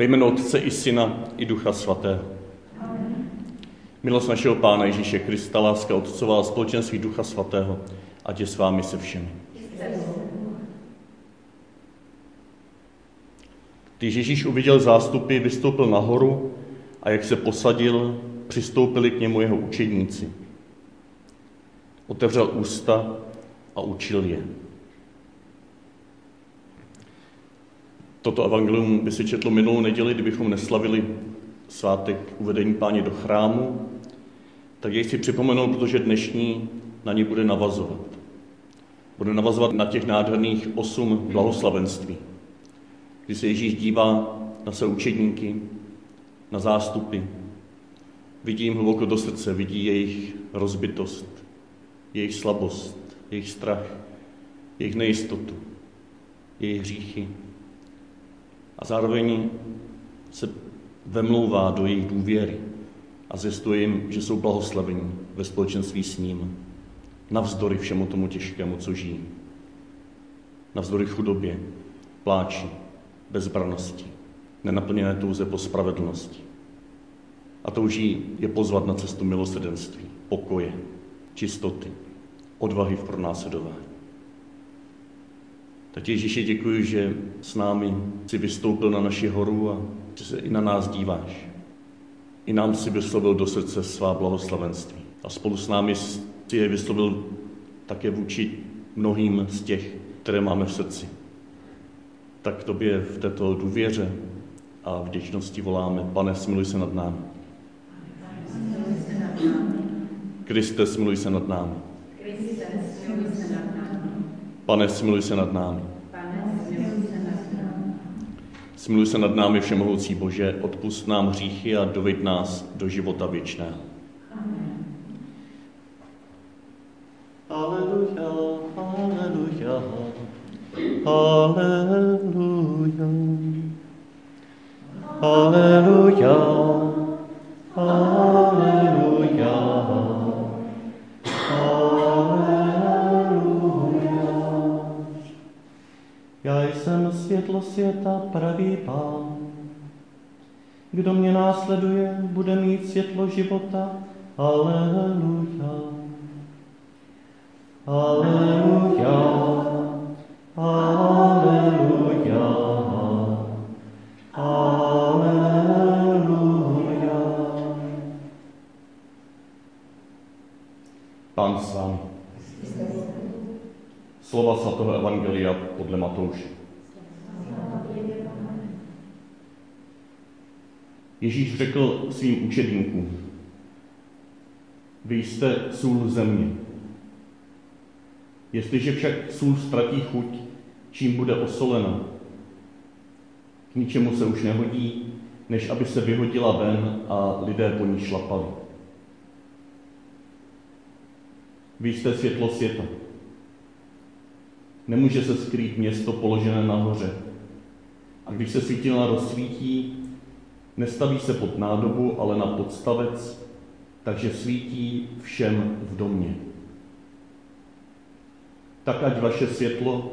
Ve jménu Otce i Syna i Ducha Svatého. Milost našeho Pána Ježíše Krista, láska Otcová a společenství Ducha Svatého, ať je s vámi se všemi. Když Ježíš uviděl zástupy, vystoupil nahoru a jak se posadil, přistoupili k němu jeho učedníci. Otevřel ústa a učil je. Toto evangelium by si četlo minulou neděli, kdybychom neslavili svátek uvedení páně do chrámu, tak jej chci připomenout, protože dnešní na ně bude navazovat. Bude navazovat na těch nádherných osm blahoslavenství, kdy se Ježíš dívá na své učedníky, na zástupy, vidí jim hluboko do srdce, vidí jejich rozbitost, jejich slabost, jejich strach, jejich nejistotu, jejich hříchy, a zároveň se vemlouvá do jejich důvěry a zjistuje jim, že jsou blahoslavení ve společenství s ním, navzdory všemu tomu těžkému, co žijí. Navzdory chudobě, pláči, bezbranosti, nenaplněné touze po spravedlnosti. A touží je pozvat na cestu milosrdenství, pokoje, čistoty, odvahy v pronásledování. Tak Ježíši děkuji, že s námi si vystoupil na naši horu a že se i na nás díváš. I nám si vyslovil do srdce svá blahoslavenství. A spolu s námi si je vyslovil také vůči mnohým z těch, které máme v srdci. Tak tobě v této důvěře a vděčnosti voláme, pane, smiluj se nad námi. Kriste, smiluj se nad námi. Pane, smiluj se nad námi. Smiluj se nad námi, Všemohoucí Bože, odpust nám hříchy a doveď nás do života věčného. Pravý pán. Kdo mě následuje, bude mít světlo života. Aleluja. Aleluja. Aleluja. Aleluja. Pán s vámi slova svatého Evangelia podle Matouše. Ježíš řekl svým učedníkům, vy jste sůl země. Jestliže však sůl ztratí chuť, čím bude osolena, k ničemu se už nehodí, než aby se vyhodila ven a lidé po ní šlapali. Vy jste světlo světa. Nemůže se skrýt město položené nahoře. A když se svítilna rozsvítí, nestaví se pod nádobu, ale na podstavec, takže svítí všem v domě. Tak ať vaše světlo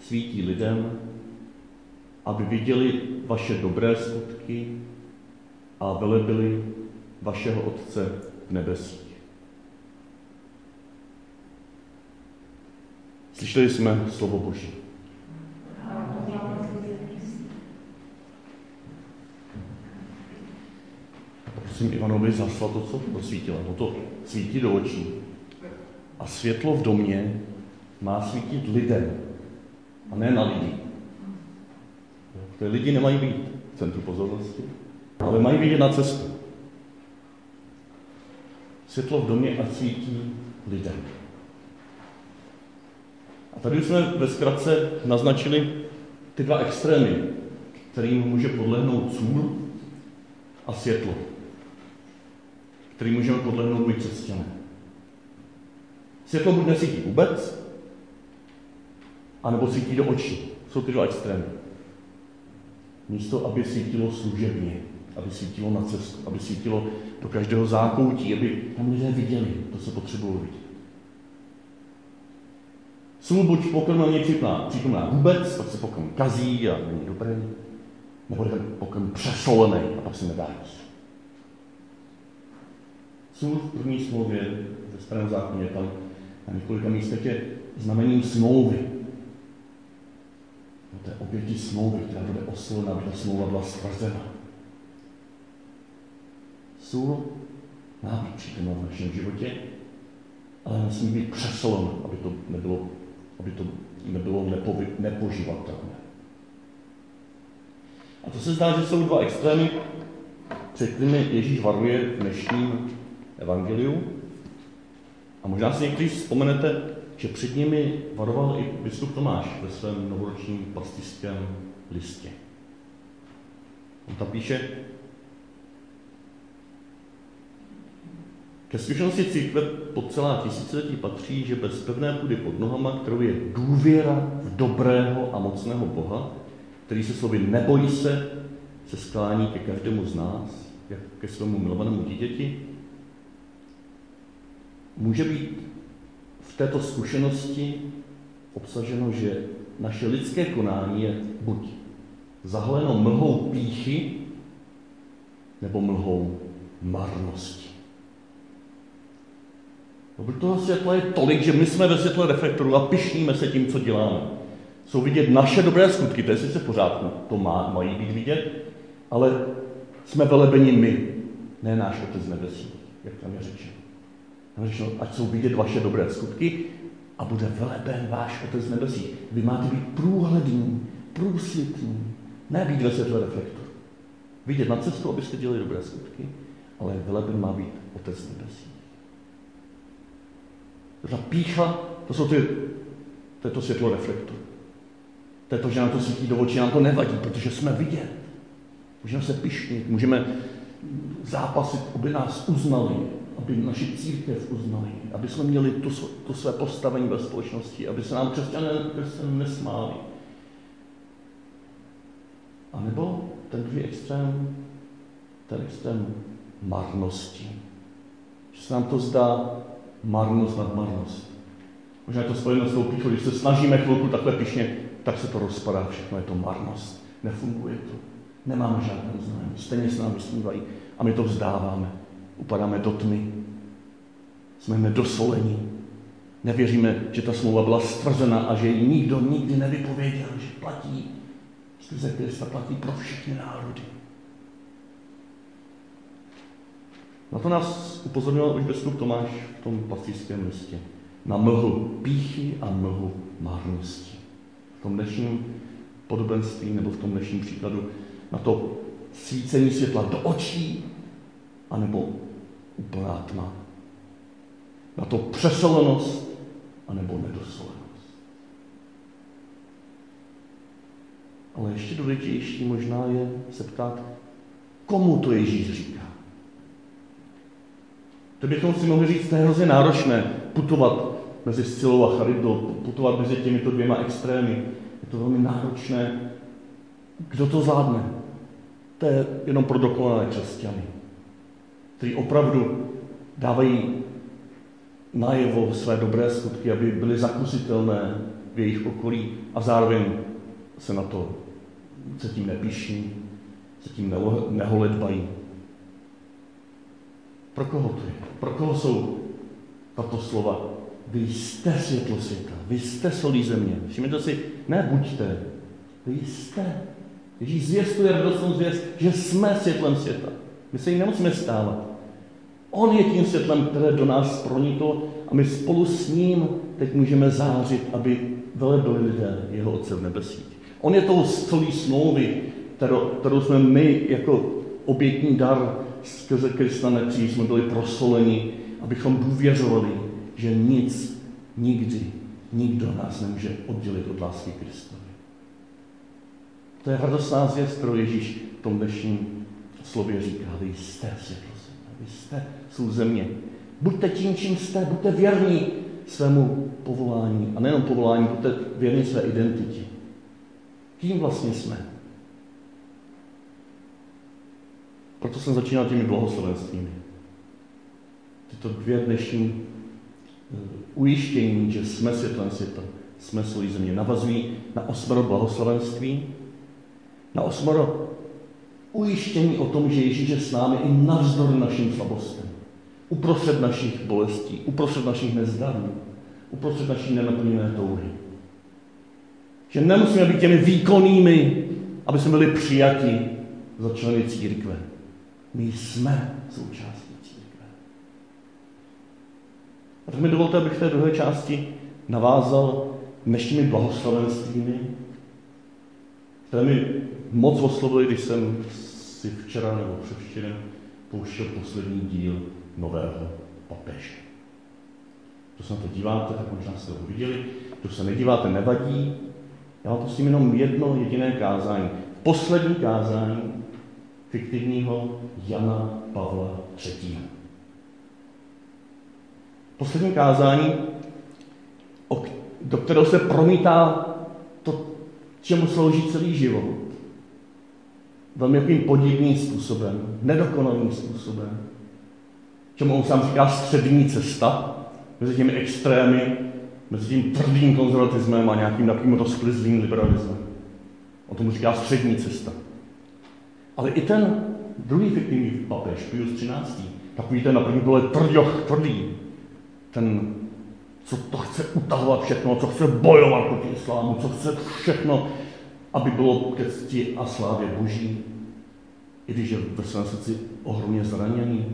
svítí lidem, aby viděli vaše dobré skutky a velebili vašeho Otce v nebesích. Slyšeli jsme slovo Boží. Prosím Ivanovi za to, co prosvítila. No to svítí do očí. A světlo v domě má svítit lidem, a ne na lidi. Ty lidi nemají být v centru pozornosti, ale mají vidět na cestu. Světlo v domě a svítí lidem. A tady jsme ve zkratce naznačili ty dva extrémy, kterým může podlehnout sůl a světlo, který můžeme podlehnout my křesťané. Světlo buď nesvítí vůbec, anebo svítí do očí. Jsou ty dva extrémy. Místo, aby svítilo služebně, aby svítilo na cestu, aby svítilo do každého zákoutí, aby tam lidé viděli to, co potřebují vidět. Sůl buď pokrm není přítomná, přítomná vůbec, pak se pokrm kazí a není dobrý. nebo ten pokrm přesolený a pak se nedá jíst. Sůl v první smlouvě ve starém zákoně tam na několika místech je znamením smlouvy. No, to je obětí smlouvy, která bude oslena, aby ta smlouva byla stvrzena. Sůl má být přítomna v našem životě, ale musí být přesolena, aby to nebylo, aby to nebylo nepovy, nepoživatelné. A to se zdá, že jsou dva extrémy, před kterými Ježíš varuje v dnešním evangeliu. A možná si někteří vzpomenete, že před nimi varoval i biskup Tomáš ve svém novoročním pastickém listě. On tam píše, Ke zkušenosti církve po celá tisíciletí patří, že bez pevné půdy pod nohama, kterou je důvěra v dobrého a mocného Boha, který se slovy nebojí se, se sklání ke každému z nás, jak ke svému milovanému dítěti, může být v této zkušenosti obsaženo, že naše lidské konání je buď zahleno mlhou píchy, nebo mlhou marnosti. No, toho světla je tolik, že my jsme ve světle reflektoru a pišníme se tím, co děláme. Jsou vidět naše dobré skutky, to je sice pořádku, to má, mají být vidět, ale jsme velebeni my, ne náš Otec nebesí, jak tam je řečeno. Řečeno, ať jsou vidět vaše dobré skutky a bude veleben váš Otec nebesí. Vy máte být průhlední, průsvitní, ne být ve světle reflektoru. Vidět na cestu, abyste dělali dobré skutky, ale veleben má být Otec nebesí. Ta pícha, to jsou ty, to je to světlo reflektoru. To je to, že nám to svítí do očí, nám to nevadí, protože jsme vidět. Můžeme se pišnit, můžeme zápasit, aby nás uznali, aby naši církev uznali, aby jsme měli to, to své postavení ve společnosti, aby se nám křesťané nesmáli. A nebo ten druhý extrém, ten extrém marnosti. Že se nám to zdá marnost nad marnost. Možná je to spojeno s tou píchou, když se snažíme chvilku takhle pišně, tak se to rozpadá, všechno je to marnost. Nefunguje to. Nemáme žádné uznání. Stejně se nám vysmívají. A my to vzdáváme. Upadáme do tmy. Jsme nedosolení. Nevěříme, že ta smlouva byla stvrzena a že ji nikdo nikdy nevypověděl, že platí skrze Krista platí pro všechny národy. Na to nás upozorňoval už biskup Tomáš v tom pastýřském listě. Na mlhu píchy a mlhu marnosti. V tom dnešním podobenství nebo v tom dnešním příkladu na to svícení světla do očí anebo úplná tma. Na to přesolenost anebo nedosolenost. Ale ještě důležitější možná je se ptát, komu to Ježíš říká. To bychom si mohli říct, to je hrozně náročné putovat mezi Scilou a Charidou, putovat mezi těmito dvěma extrémy. Je to velmi náročné. Kdo to zvládne? To je jenom pro dokonalé křesťany, kteří opravdu dávají najevo své dobré skutky, aby byly zakusitelné v jejich okolí a zároveň se na to se tím nepíší, se tím neholedbají. Pro koho to je? Pro koho jsou tato slova? Vy jste světlo světa, vy jste solí země. Všimněte si, ne buďte, vy jste. Ježíš zvěstuje radostnou zvěst, že jsme světlem světa. My se jí nemusíme stávat. On je tím světlem, které do nás proniklo a my spolu s ním teď můžeme zářit, aby velebili lidé jeho Otce v nebesích. On je tou solí smlouvy, kterou, kterou jsme my jako obětní dar skrze Krista nepřijít, jsme byli prosoleni, abychom důvěřovali, že nic, nikdy, nikdo nás nemůže oddělit od lásky Kristovi. To je radostná zvěst, kterou Ježíš v tom dnešním slově říká. Vy jste světlo vy jste jsou země. Buďte tím, čím jste, buďte věrní svému povolání. A nejenom povolání, buďte věrní své identitě. Kým vlastně jsme? Proto jsem začínal těmi blahoslovenstvími. Tyto dvě dnešní eh, ujištění, že jsme světlem světa, jsme solí země, navazují na osmero blahoslavenství, na osmero ujištění o tom, že Ježíš je s námi i navzdory našim slabostem. Uprostřed našich bolestí, uprostřed našich nezdarů, uprostřed naší nenaplněné touhy. Že nemusíme být těmi výkonnými, aby jsme byli přijati za členy církve. My jsme součástí církve. A tak mi dovolte, abych v té druhé části navázal dnešními blahoslavenstvími, které mi moc oslovili, když jsem si včera nebo převčerem pouštěl poslední díl nového papeže. Kdo se na to díváte, tak možná jste ho viděli. Kdo se nedíváte, nevadí. Já vám pustím jenom jedno jediné kázání. Poslední kázání fiktivního Jana Pavla III. Poslední kázání, do kterého se promítá to, čemu slouží celý život. Velmi jakým podivným způsobem, nedokonalým způsobem. Čemu on sám říká střední cesta mezi těmi extrémy, mezi tím tvrdým konzervatismem a nějakým takovým rozklizlým liberalismem. On tomu říká střední cesta. Ale i ten druhý fiktivní papež, Pius XIII., takový ten na první pohled tvrdý, ten, co to chce utahovat všechno, co chce bojovat proti islámu, co chce všechno, aby bylo ke cti a slávě boží, i když je ve svém srdci ohromně zraněný,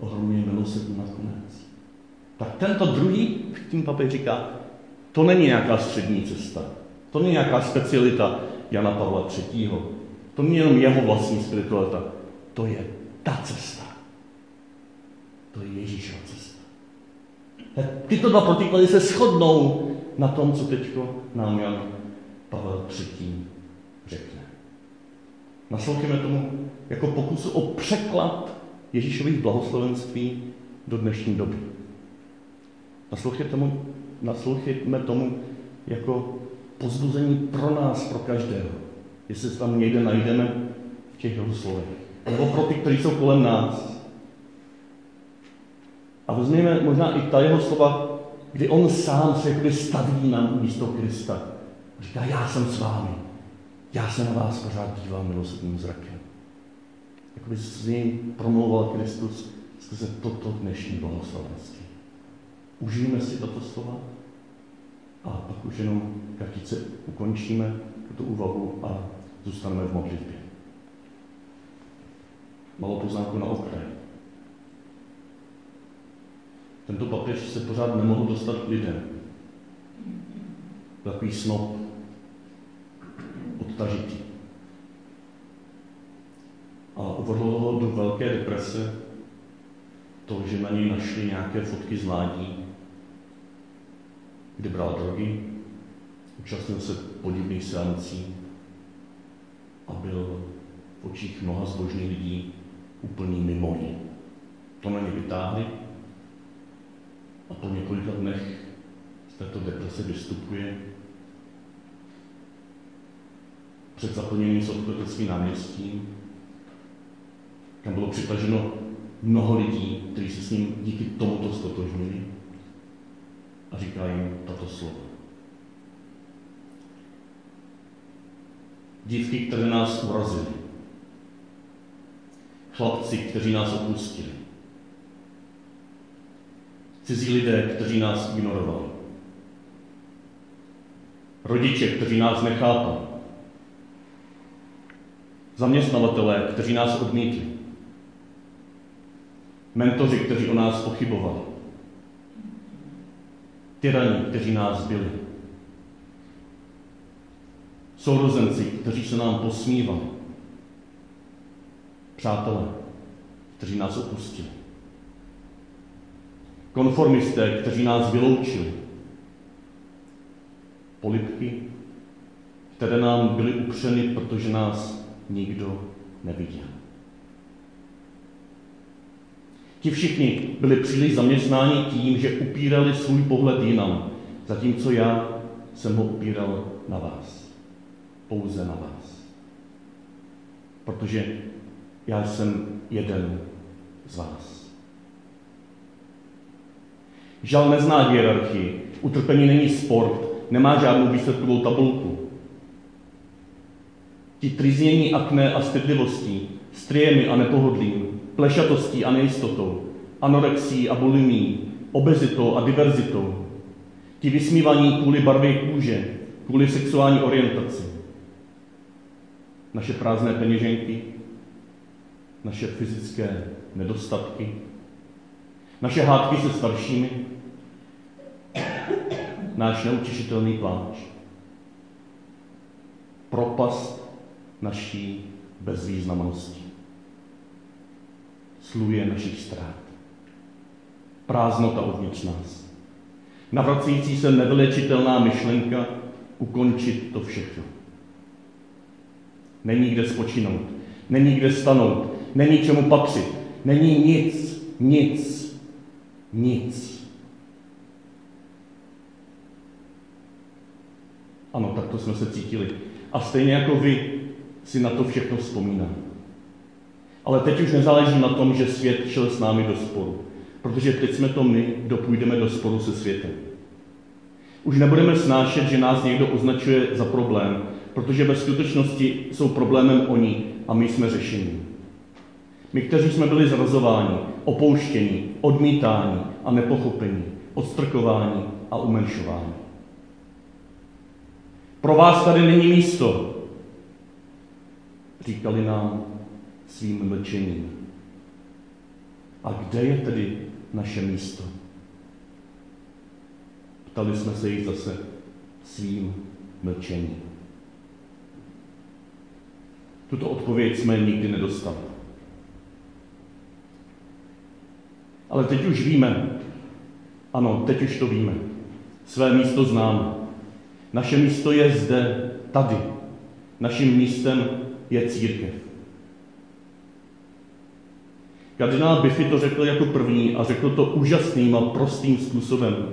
ohromně milosrdný nakonec. Tak tento druhý, tím papež říká, to není nějaká střední cesta. To není nějaká specialita Jana Pavla III. To není jenom jeho vlastní spiritualita. To je ta cesta. To je Ježíšova cesta. Tyto dva protiklady se shodnou na tom, co teď nám Jan Pavel III. řekne. Naslouchejme tomu jako pokusu o překlad Ježíšových blahoslovenství do dnešní doby. Naslouchejme tomu, naslouchejme tomu jako pozbuzení pro nás, pro každého. Jestli se tam někde najdeme v těch slovech. Nebo pro ty, kteří jsou kolem nás. A vezměme možná i ta jeho slova, kdy on sám se jakoby staví na místo Krista. Říká, já jsem s vámi. Já se na vás pořád dívám milosrdným zrakem. Jakoby s ním promlouval Kristus skrze toto dnešní blahoslavenství. Užijeme si tato slova a pak už jenom kratice ukončíme tuto úvahu a zůstaneme v modlitbě. Malou poznámku na okraj. Tento papež se pořád nemohl dostat k lidem. Takový snob, odtažitý. A uvrhlo ho do velké deprese to, že na něj našli nějaké fotky z mládí, kdy bral drogy, účastnil se podivných seancí a byl v očích mnoha zbožných lidí úplný mimoní. To na ně vytáhli a po několika dnech z této deprese vystupuje před zaplněným sokoteckým náměstím, kam bylo přitaženo mnoho lidí, kteří se s ním díky tomuto stotožnili a říká jim tato slova. Dívky, které nás urazily. Chlapci, kteří nás opustili. Cizí lidé, kteří nás ignorovali. Rodiče, kteří nás nechápali. Zaměstnavatelé, kteří nás odmítli. Mentoři, kteří o nás pochybovali tyraní, kteří nás byli. Sourozenci, kteří se nám posmívali. Přátelé, kteří nás opustili. Konformisté, kteří nás vyloučili. Polipky, které nám byly upřeny, protože nás nikdo neviděl. Ti všichni byli příliš zaměstnáni tím, že upírali svůj pohled jinam, zatímco já jsem ho upíral na vás. Pouze na vás. Protože já jsem jeden z vás. Žal nezná hierarchii, utrpení není sport, nemá žádnou výsledkovou tabulku. ti triznění akné a stydlivostí, striemi a nepohodlím, plešatostí a nejistotou, anorexí a bulimí, obezitou a diverzitou, ti vysmívaní kvůli barvě kůže, kvůli sexuální orientaci, naše prázdné peněženky, naše fyzické nedostatky, naše hádky se staršími, náš neutěšitelný pláč, propast naší bezvýznamnosti, sluje našich ztrát, prázdnota uvnitř nás, navracející se nevylečitelná myšlenka ukončit to všechno. Není kde spočinout, není kde stanout, není čemu patřit, není nic, nic, nic. Ano, takto jsme se cítili. A stejně jako vy si na to všechno vzpomínám. Ale teď už nezáleží na tom, že svět šel s námi do sporu. Protože teď jsme to my, kdo půjdeme do sporu se světem. Už nebudeme snášet, že nás někdo označuje za problém, protože ve skutečnosti jsou problémem oni a my jsme řešení. My, kteří jsme byli zrazováni, opouštěni, odmítáni a nepochopení, odstrkování a umenšování. Pro vás tady není místo, říkali nám svým mlčením. A kde je tedy naše místo? Ptali jsme se jich zase svým mlčením. Tuto odpověď jsme nikdy nedostali. Ale teď už víme, ano, teď už to víme. Své místo známe. Naše místo je zde, tady. Naším místem je církev. Kardinál Biffy to řekl jako první a řekl to úžasným a prostým způsobem.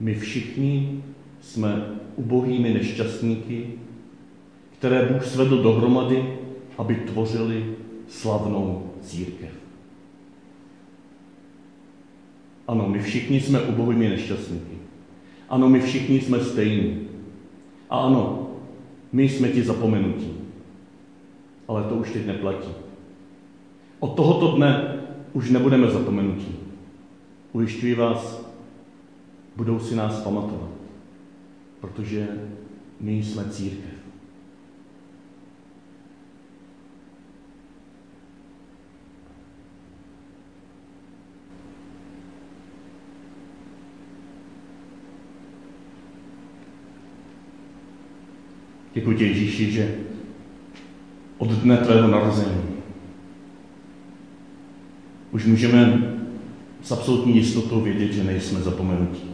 My všichni jsme ubohými nešťastníky, které Bůh svedl dohromady, aby tvořili slavnou církev. Ano, my všichni jsme ubohými nešťastníky. Ano, my všichni jsme stejní. A ano, my jsme ti zapomenutí. Ale to už teď neplatí. Od tohoto dne už nebudeme zapomenutí. Ujišťuji vás, budou si nás pamatovat, protože my jsme církev. Děkuji tě, Ježíši, že od dne tvého narození už můžeme s absolutní jistotou vědět, že nejsme zapomenutí.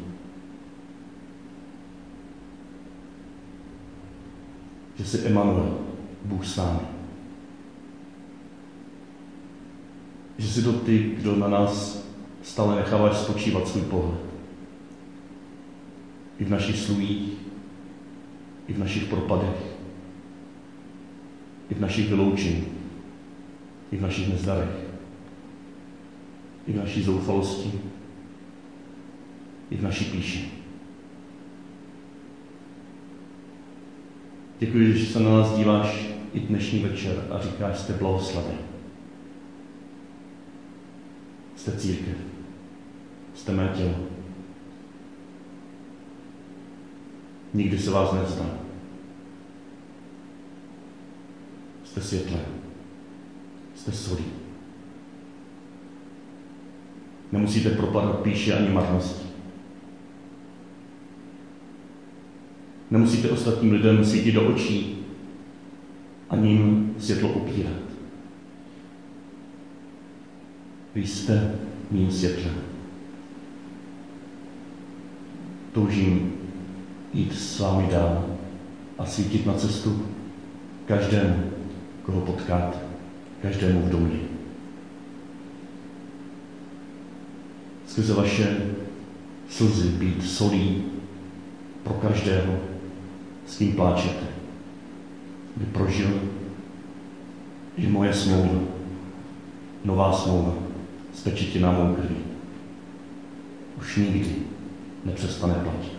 Že jsi Emanuel, Bůh s námi. Že jsi to ty, kdo na nás stále necháváš spočívat svůj pohled. I v našich slujích, i v našich propadech, i v našich vyloučeních, i v našich nezdarech i v naší zoufalosti, i v naší píši. Děkuji, že se na nás díváš i dnešní večer a říkáš, jste blahoslavé. Jste církev. Jste mé tělo. Nikdy se vás nevzdám. Jste světlé. Jste solí. Nemusíte propadat píše ani marnosti. Nemusíte ostatním lidem svítit do očí a ním světlo upírat. Vy jste mým světlem. Toužím jít s vámi dál a svítit na cestu každému, koho potkáte, každému v domě. skrze vaše slzy být solí pro každého, s kým pláčete. By prožil, že moje smlouva, nová smlouva, s pečetěná mou krví, už nikdy nepřestane platit.